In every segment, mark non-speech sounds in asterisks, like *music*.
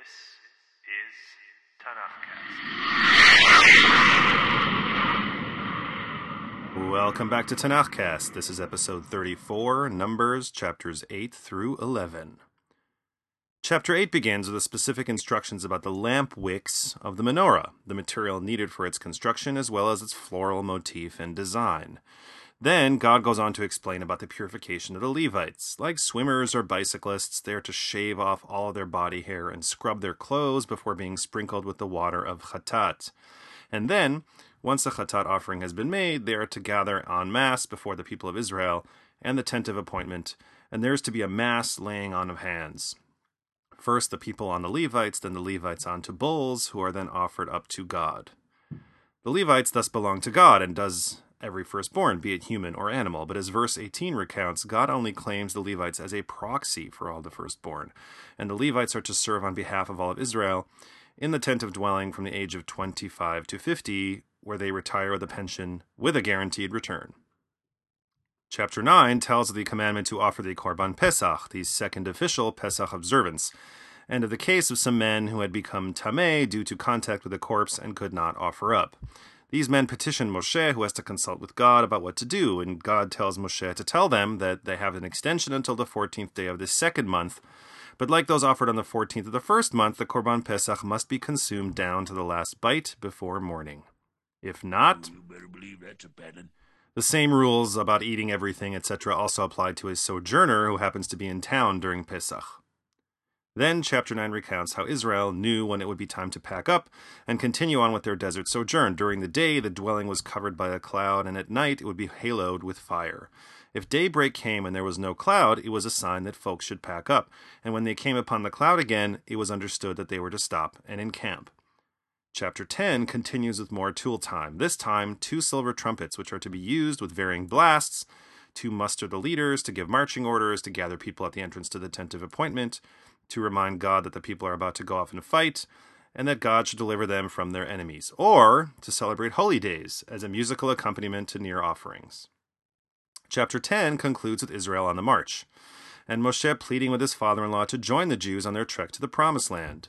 This is Tanakhcast. Welcome back to Tanakhcast. This is episode 34, Numbers, chapters 8 through 11. Chapter 8 begins with the specific instructions about the lamp wicks of the menorah, the material needed for its construction, as well as its floral motif and design. Then God goes on to explain about the purification of the Levites. Like swimmers or bicyclists, they are to shave off all their body hair and scrub their clothes before being sprinkled with the water of chatat. And then, once the chatat offering has been made, they are to gather en masse before the people of Israel and the tent of appointment, and there is to be a mass laying on of hands. First the people on the Levites, then the Levites on onto bulls, who are then offered up to God. The Levites thus belong to God, and does every firstborn, be it human or animal. But as verse 18 recounts, God only claims the Levites as a proxy for all the firstborn, and the Levites are to serve on behalf of all of Israel in the tent of dwelling from the age of 25 to 50, where they retire with a pension with a guaranteed return. Chapter 9 tells of the commandment to offer the Korban Pesach, the second official Pesach observance, and of the case of some men who had become tameh due to contact with a corpse and could not offer up. These men petition Moshe, who has to consult with God about what to do, and God tells Moshe to tell them that they have an extension until the 14th day of the second month. But like those offered on the 14th of the first month, the Korban Pesach must be consumed down to the last bite before morning. If not, You better believe that's a pattern. the same rules about eating everything, etc., also apply to a sojourner who happens to be in town during Pesach. Then, chapter 9 recounts how Israel knew when it would be time to pack up and continue on with their desert sojourn. During the day, the dwelling was covered by a cloud, and at night, it would be haloed with fire. If daybreak came and there was no cloud, it was a sign that folks should pack up, and when they came upon the cloud again, it was understood that they were to stop and encamp. Chapter 10 continues with more tool time. This time, two silver trumpets, which are to be used with varying blasts to muster the leaders, to give marching orders, to gather people at the entrance to the tent of appointment, to remind God that the people are about to go off and fight, and that God should deliver them from their enemies, or to celebrate holy days as a musical accompaniment to near offerings. Chapter 10 concludes with Israel on the march, and Moshe pleading with his father in law to join the Jews on their trek to the Promised Land.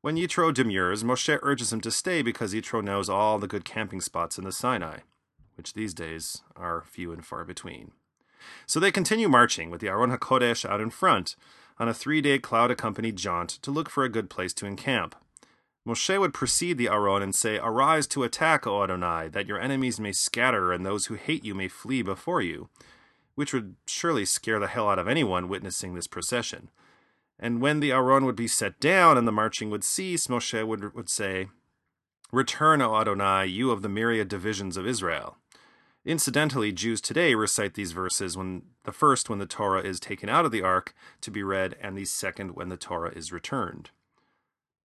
When Yitro demurs, Moshe urges him to stay because Yitro knows all the good camping spots in the Sinai, which these days are few and far between. So they continue marching with the Aron HaKodesh out in front on a three day cloud accompanied jaunt to look for a good place to encamp. Moshe would precede the Aron and say, Arise to attack, O Adonai, that your enemies may scatter and those who hate you may flee before you, which would surely scare the hell out of anyone witnessing this procession. And when the Aron would be set down and the marching would cease, Moshe would, would say, Return, O Adonai, you of the myriad divisions of Israel. Incidentally, Jews today recite these verses when the first when the Torah is taken out of the ark to be read, and the second when the Torah is returned.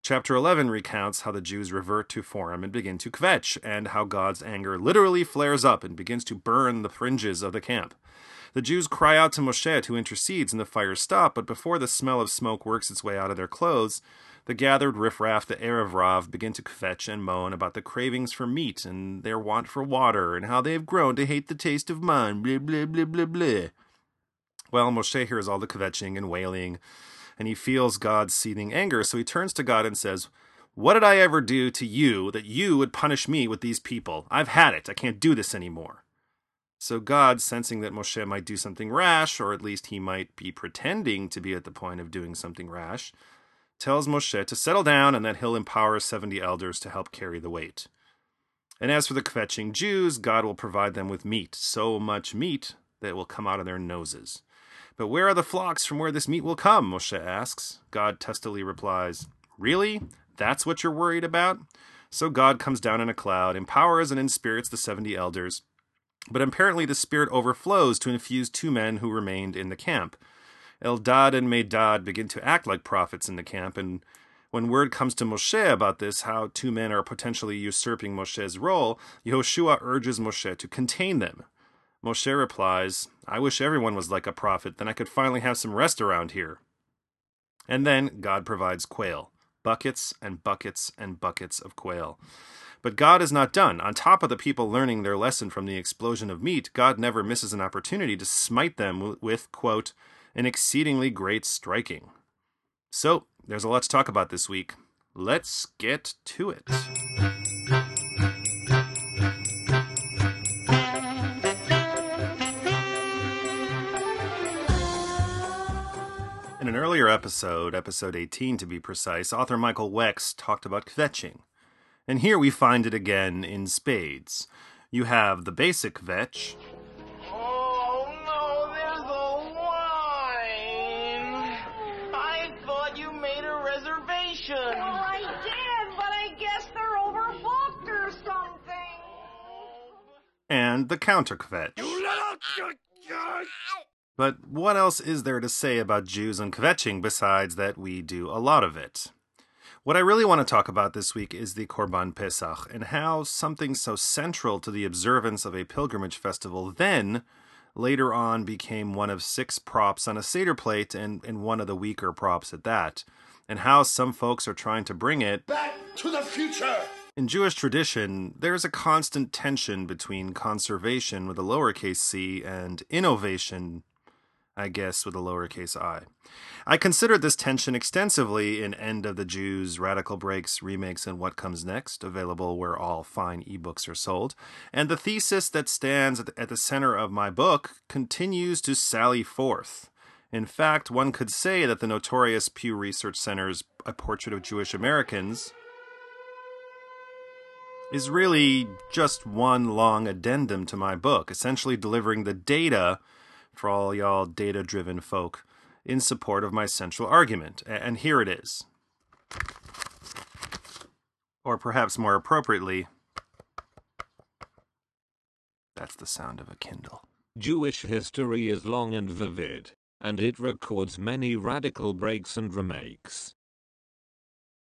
Chapter 11 recounts how the Jews revert to form and begin to kvetch, and how God's anger literally flares up and begins to burn the fringes of the camp. The Jews cry out to Moshe who intercedes, and the fires stop, but before the smell of smoke works its way out of their clothes, the gathered riffraff, the Erev Rav, begin to kvetch and moan about the cravings for meat and their want for water, and how they have grown to hate the taste of man, blah, blah, blah, blah, blah. Well, Moshe hears all the kvetching and wailing, and he feels God's seething anger, so he turns to God and says, What did I ever do to you that you would punish me with these people? I've had it. I can't do this anymore. So God, sensing that Moshe might do something rash, or at least he might be pretending to be at the point of doing something rash, tells Moshe to settle down and that he'll empower 70 elders to help carry the weight. And as for the kvetching Jews, God will provide them with meat, so much meat that it will come out of their noses. But where are the flocks from where this meat will come? Moshe asks. God testily replies, Really? That's what you're worried about? So God comes down in a cloud, empowers and inspirits the 70 elders. But apparently the spirit overflows to infuse two men who remained in the camp. Eldad and Medad begin to act like prophets in the camp, and when word comes to Moshe about this, how two men are potentially usurping Moshe's role, Yehoshua urges Moshe to contain them. Moshe replies, I wish everyone was like a prophet, then I could finally have some rest around here. And then God provides quail buckets and buckets and buckets of quail. But God is not done. On top of the people learning their lesson from the explosion of meat, God never misses an opportunity to smite them with, quote, an exceedingly great striking. So, there's a lot to talk about this week. Let's get to it. In an earlier episode, episode 18 to be precise, author Michael Wex talked about kvetching. And here we find it again in spades. You have the basic kvetch, and the counter kvetch. But what else is there to say about Jews and kvetching besides that we do a lot of it? What I really want to talk about this week is the Korban Pesach and how something so central to the observance of a pilgrimage festival then later on became one of six props on a Seder plate and, and one of the weaker props at that, and how some folks are trying to bring it Back to the future! In Jewish tradition, there's a constant tension between conservation with a lowercase c and innovation, I guess, with a lowercase i. I considered this tension extensively in End of the Jews, Radical Breaks, Remakes, and What Comes Next, available where all fine ebooks are sold. And the thesis that stands at the center of my book continues to sally forth. In fact, one could say that the notorious Pew Research Center's A Portrait of Jewish Americans is really just one long addendum to my book, essentially delivering the data for all y'all data driven folk in support of my central argument. And here it is. Or perhaps more appropriately, that's the sound of a Kindle. Jewish history is long and vivid, and it records many radical breaks and remakes.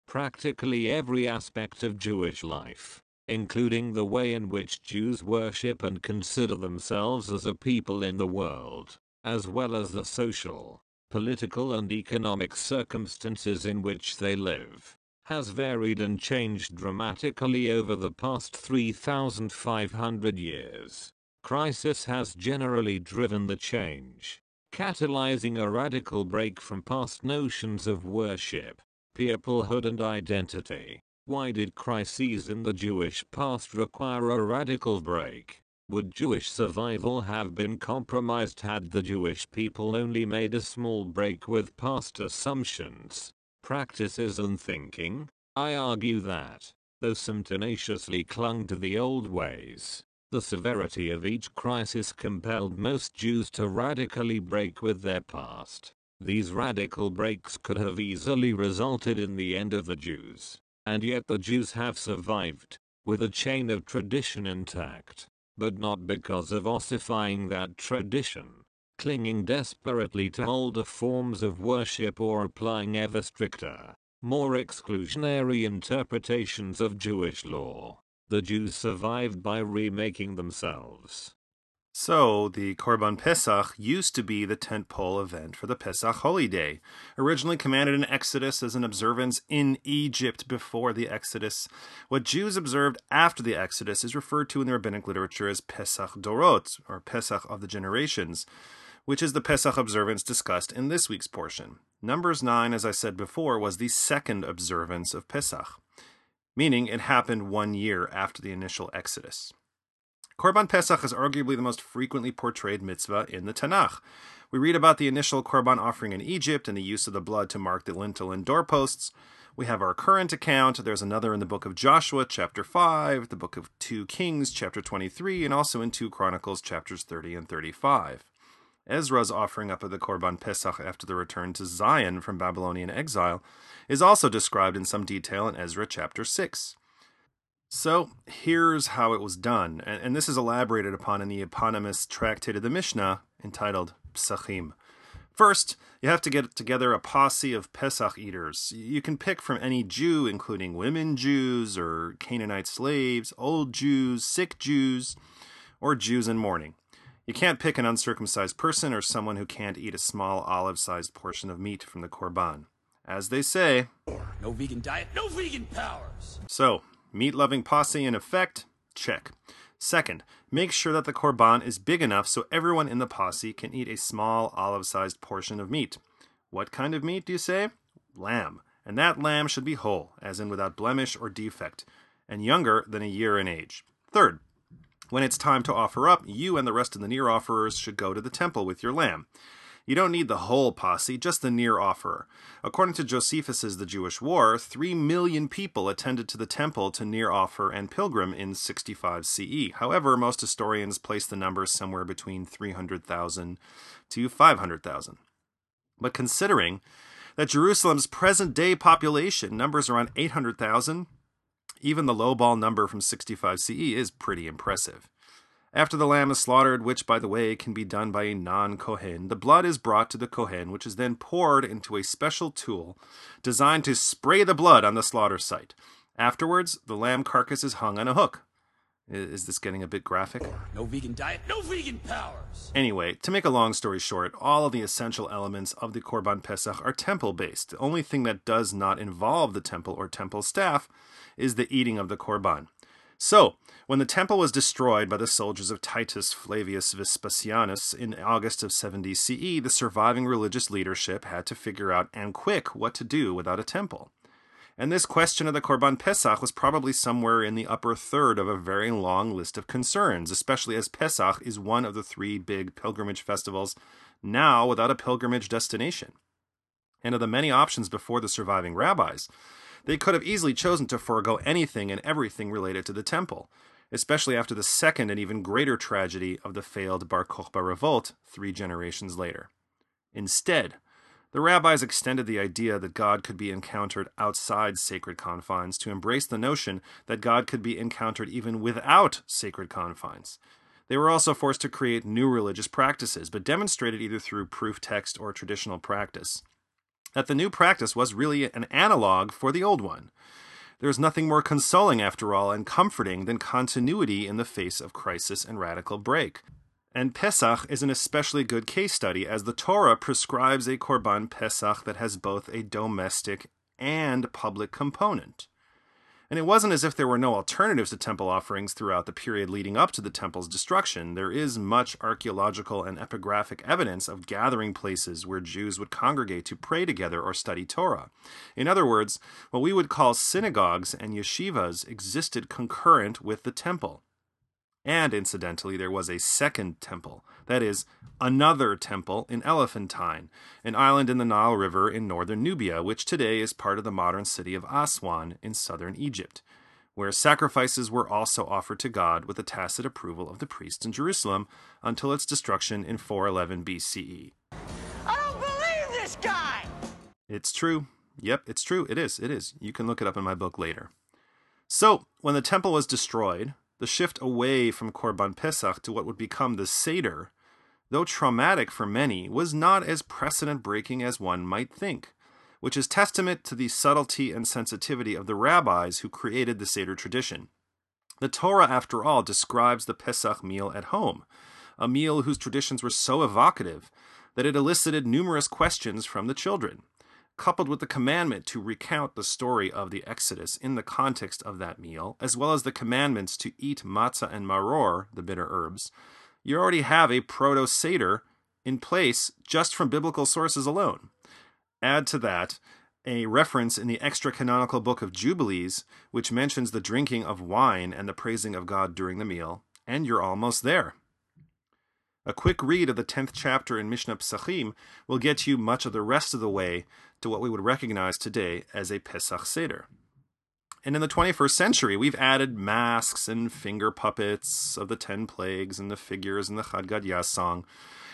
Practically every aspect of Jewish life, including the way in which Jews worship and consider themselves as a people in the world, as well as the social, political, and economic circumstances in which they live, has varied and changed dramatically over the past 3,500 years. Crisis has generally driven the change, catalyzing a radical break from past notions of worship, peoplehood, and identity. Why did crises in the Jewish past require a radical break? Would Jewish survival have been compromised had the Jewish people only made a small break with past assumptions, practices, and thinking? I argue that, though some tenaciously clung to the old ways, the severity of each crisis compelled most Jews to radically break with their past. These radical breaks could have easily resulted in the end of the Jews, and yet the Jews have survived, with a chain of tradition intact, but not because of ossifying that tradition, clinging desperately to older forms of worship or applying ever stricter, more exclusionary interpretations of Jewish law. The Jews survived by remaking themselves. So, the Korban Pesach used to be the tentpole event for the Pesach holy day, originally commanded in Exodus as an observance in Egypt before the Exodus. What Jews observed after the Exodus is referred to in the rabbinic literature as Pesach Dorot, or Pesach of the generations, which is the Pesach observance discussed in this week's portion. Numbers 9, as I said before, was the second observance of Pesach, meaning it happened one year after the initial Exodus. Korban Pesach is arguably the most frequently portrayed mitzvah in the Tanakh. We read about the initial Korban offering in Egypt and the use of the blood to mark the lintel and doorposts. We have our current account. There's another in the book of Joshua, chapter 5, the book of 2 Kings, chapter 23, and also in 2 Chronicles, chapters 30 and 35. Ezra's offering up of the Korban Pesach after the return to Zion from Babylonian exile is also described in some detail in Ezra chapter 6. So here's how it was done, and, and this is elaborated upon in the eponymous tractate of the Mishnah entitled Psachim. First, you have to get together a posse of Pesach eaters. You can pick from any Jew, including women Jews or Canaanite slaves, old Jews, sick Jews, or Jews in mourning. You can't pick an uncircumcised person or someone who can't eat a small olive sized portion of meat from the Korban. As they say, No vegan diet, no vegan powers! so, meat loving posse in effect? Check. Second, make sure that the korban is big enough so everyone in the posse can eat a small olive sized portion of meat. What kind of meat, do you say? Lamb. and that lamb should be whole, as in without blemish or defect, and younger than a year in age. Third, when it's time to offer up, you and the rest of the near offerers should go to the temple with your lamb. You don't need the whole posse, just the near offerer. According to Josephus's The Jewish War, three million people attended to the temple to near offer and pilgrim in 65 CE. However, most historians place the number somewhere between 300,000 to 500,000. But considering that Jerusalem's present day population numbers around 800,000, even the lowball number from 65 CE is pretty impressive. After the lamb is slaughtered, which, by the way, can be done by a non Kohen, the blood is brought to the Kohen, which is then poured into a special tool designed to spray the blood on the slaughter site. Afterwards, the lamb carcass is hung on a hook. Is this getting a bit graphic? No vegan diet, no vegan powers. Anyway, to make a long story short, all of the essential elements of the Korban Pesach are temple based. The only thing that does not involve the temple or temple staff is the eating of the Korban. So, when the temple was destroyed by the soldiers of Titus Flavius Vespasianus in August of 70 CE, the surviving religious leadership had to figure out, and quick, what to do without a temple. And this question of the Korban Pesach was probably somewhere in the upper third of a very long list of concerns, especially as Pesach is one of the three big pilgrimage festivals now without a pilgrimage destination. And of the many options before the surviving rabbis, they could have easily chosen to forego anything and everything related to the temple, especially after the second and even greater tragedy of the failed Bar Kokhba revolt three generations later. Instead, the rabbis extended the idea that God could be encountered outside sacred confines to embrace the notion that God could be encountered even without sacred confines. They were also forced to create new religious practices, but demonstrated either through proof text or traditional practice that the new practice was really an analog for the old one. There is nothing more consoling, after all, and comforting than continuity in the face of crisis and radical break. And Pesach is an especially good case study, as the Torah prescribes a Korban Pesach that has both a domestic and public component. And it wasn't as if there were no alternatives to temple offerings throughout the period leading up to the temple's destruction. There is much archaeological and epigraphic evidence of gathering places where Jews would congregate to pray together or study Torah. In other words, what we would call synagogues and yeshivas existed concurrent with the temple. And incidentally, there was a second temple, that is, another temple in Elephantine, an island in the Nile River in northern Nubia, which today is part of the modern city of Aswan in southern Egypt, where sacrifices were also offered to God with the tacit approval of the priests in Jerusalem until its destruction in 411 BCE. I don't believe this guy! It's true. Yep, it's true. It is. It is. You can look it up in my book later. So, when the temple was destroyed, the shift away from Korban Pesach to what would become the Seder, though traumatic for many, was not as precedent breaking as one might think, which is testament to the subtlety and sensitivity of the rabbis who created the Seder tradition. The Torah, after all, describes the Pesach meal at home, a meal whose traditions were so evocative that it elicited numerous questions from the children coupled with the commandment to recount the story of the Exodus in the context of that meal, as well as the commandments to eat matzah and maror, the bitter herbs, you already have a proto Seder in place just from biblical sources alone. Add to that a reference in the extra canonical book of Jubilees, which mentions the drinking of wine and the praising of God during the meal, and you're almost there. A quick read of the 10th chapter in Mishnah Pesachim will get you much of the rest of the way to what we would recognize today as a Pesach Seder. And in the 21st century, we've added masks and finger puppets of the Ten Plagues and the figures in the Chad Gadya song.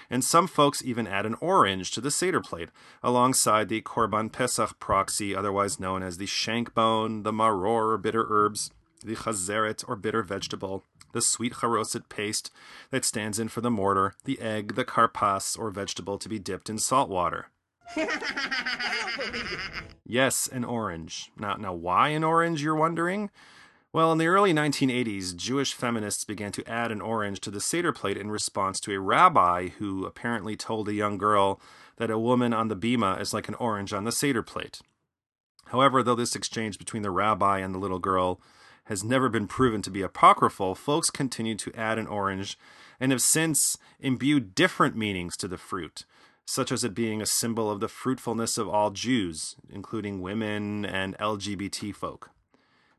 And some folks even add an orange to the Seder plate, alongside the Korban Pesach proxy, otherwise known as the shank bone, the maror or bitter herbs, the chazeret or bitter vegetable, the sweet charoset paste that stands in for the mortar, the egg, the karpas or vegetable to be dipped in salt water. *laughs* yes, an orange. Now, now, why an orange, you're wondering? Well, in the early 1980s, Jewish feminists began to add an orange to the Seder plate in response to a rabbi who apparently told a young girl that a woman on the bima is like an orange on the Seder plate. However, though this exchange between the rabbi and the little girl has never been proven to be apocryphal, folks continue to add an orange and have since imbued different meanings to the fruit. such as it being a symbol of the fruitfulness of all Jews, including women and LGBT folk.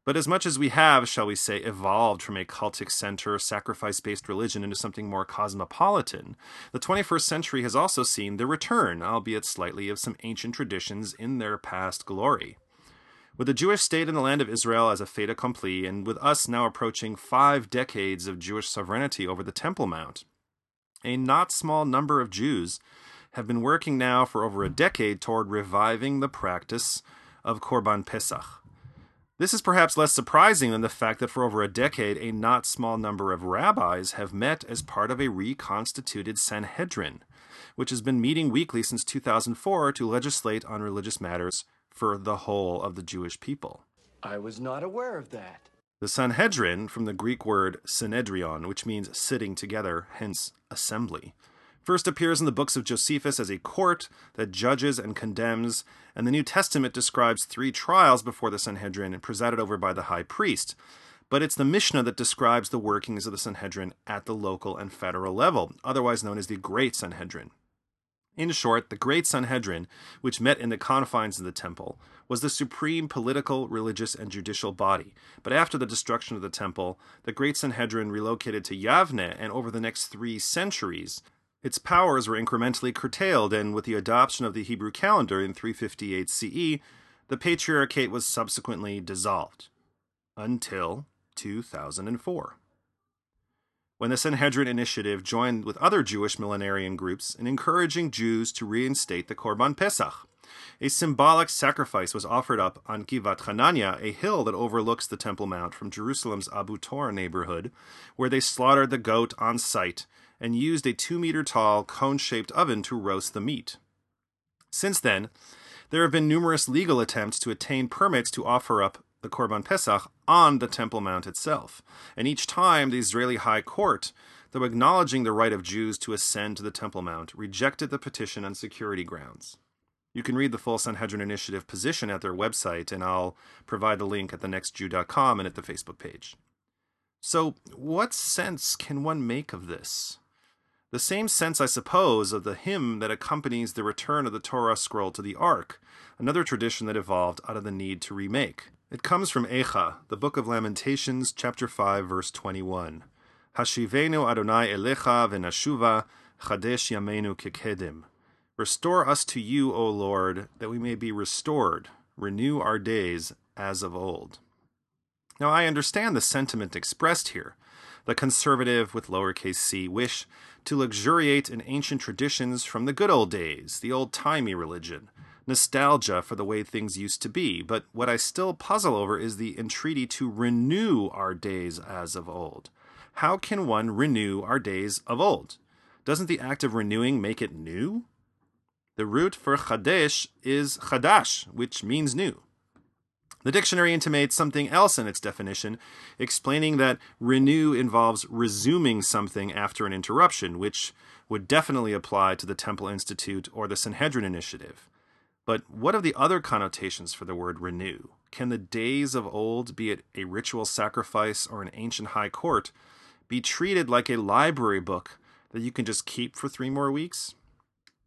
But as much as we have, shall we say, evolved from a cultic center, sacrifice based religion into something more cosmopolitan, the 21st century has also seen the return, albeit slightly, of some ancient traditions in their past glory. With the Jewish state in the land of Israel as a fait accompli, and with us now approaching five decades of Jewish sovereignty over the Temple Mount, a not small number of Jews have been working now for over a decade toward reviving the practice of Korban Pesach. This is perhaps less surprising than the fact that for over a decade, a not small number of rabbis have met as part of a reconstituted Sanhedrin, which has been meeting weekly since 2004 to legislate on religious matters for the whole of the Jewish people. I was not aware of that. The Sanhedrin, from the Greek word synedrion, which means sitting together, hence assembly, first appears in the books of Josephus as a court that judges and condemns, and the New Testament describes three trials before the Sanhedrin presided over by the high priest. But it's the Mishnah that describes the workings of the Sanhedrin at the local and federal level, otherwise known as the Great Sanhedrin. In short, the Great Sanhedrin, which met in the confines of the temple, was the supreme political, religious, and judicial body. But after the destruction of the temple, the Great Sanhedrin relocated to Yavne, and over the next three centuries, its powers were incrementally curtailed, and with the adoption of the Hebrew calendar in 358 CE, the Patriarchate was subsequently dissolved. Until 2004. When the Sanhedrin Initiative joined with other Jewish millenarian groups in encouraging Jews to reinstate the Korban Pesach. A symbolic sacrifice was offered up on Givat Hanania, a hill that overlooks the Temple Mount from Jerusalem's Abu Tor neighborhood, where they slaughtered the goat on site and used a two meter tall cone shaped oven to roast the meat. Since then, there have been numerous legal attempts to attain permits to offer up the Korban Pesach on the Temple Mount itself, and each time the Israeli High Court, though acknowledging the right of Jews to ascend to the Temple Mount, rejected the petition on security grounds. You can read the full Sanhedrin Initiative position at their website, and I'll provide the link at thenextjew.com and at the Facebook page. So, what sense can one make of this? The same sense, I suppose, of the hymn that accompanies the return of the Torah scroll to the Ark, another tradition that evolved out of the need to remake. It comes from Echa, the book of Lamentations, chapter 5, verse 21. Hashivenu Adonai elecha v'nashuva chadesh yamenu kekedim. Restore us to you, O Lord, that we may be restored. Renew our days as of old. Now, I understand the sentiment expressed here. The conservative, with lowercase c, wish to luxuriate in ancient traditions from the good old days, the old timey religion, nostalgia for the way things used to be. But what I still puzzle over is the entreaty to renew our days as of old. How can one renew our days of old? Doesn't the act of renewing make it new? The root for chadesh is chadash, which means new. The dictionary intimates something else in its definition, explaining that renew involves resuming something after an interruption, which would definitely apply to the Temple Institute or the Sanhedrin Initiative. But what of the other connotations for the word renew? Can the days of old, be it a ritual sacrifice or an ancient high court, be treated like a library book that you can just keep for three more weeks?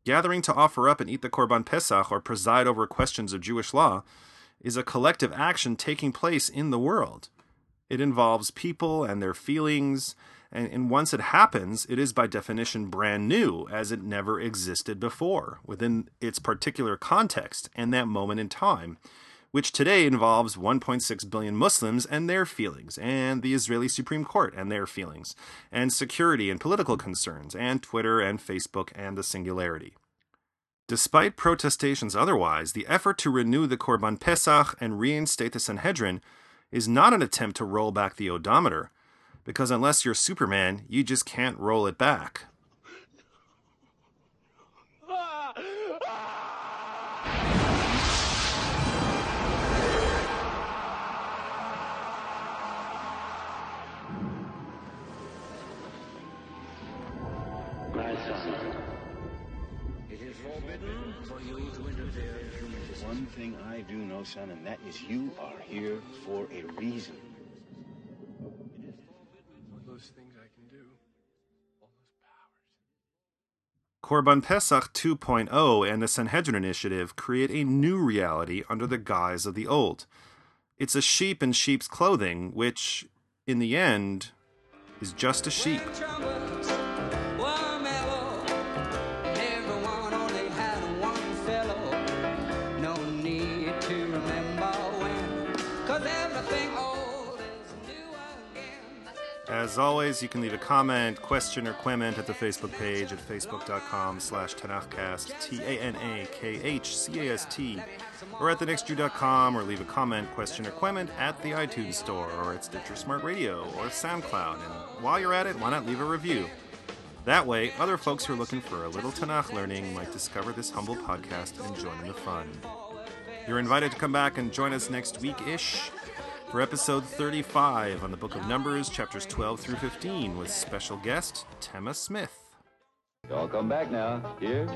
Gathering to offer up and eat the Korban Pesach or preside over questions of Jewish law is a collective action taking place in the world. It involves people and their feelings, and, and, once it happens, it is by definition brand new, as it never existed before, within its particular context and that moment in time, which today involves 1.6 billion Muslims and their feelings, and the Israeli Supreme Court and their feelings, and security and political concerns, and Twitter and Facebook and the singularity. Despite protestations otherwise, the effort to renew the Korban Pesach and reinstate the Sanhedrin is not an attempt to roll back the odometer, because unless you're Superman, you just can't roll it back. My son, it is forbidden for you to interfere in human business. One thing I do know, son, and that is you are here for a reason. Korban Pesach 2.0 and the Sanhedrin Initiative create a new reality under the guise of the old. It's a sheep in sheep's clothing, which, in the end, is just a sheep. As always, you can leave a comment, question, or quement at the Facebook page at facebook.com slash Tanakhcast, T-A-N-A-K-H-C-A-S-T, or at thenextjew.com, or leave a comment, question, or quement at the iTunes Store, or at Stitcher Smart Radio, or SoundCloud. And while you're at it, why not leave a review? That way, other folks who are looking for a little Tanakh learning might discover this humble podcast and join in the fun. You're invited to come back and join us next week-ish for episode 35 on the Book of Numbers, chapters 12 through 15, with special guest Tema Smith. Y'all come back now. Here.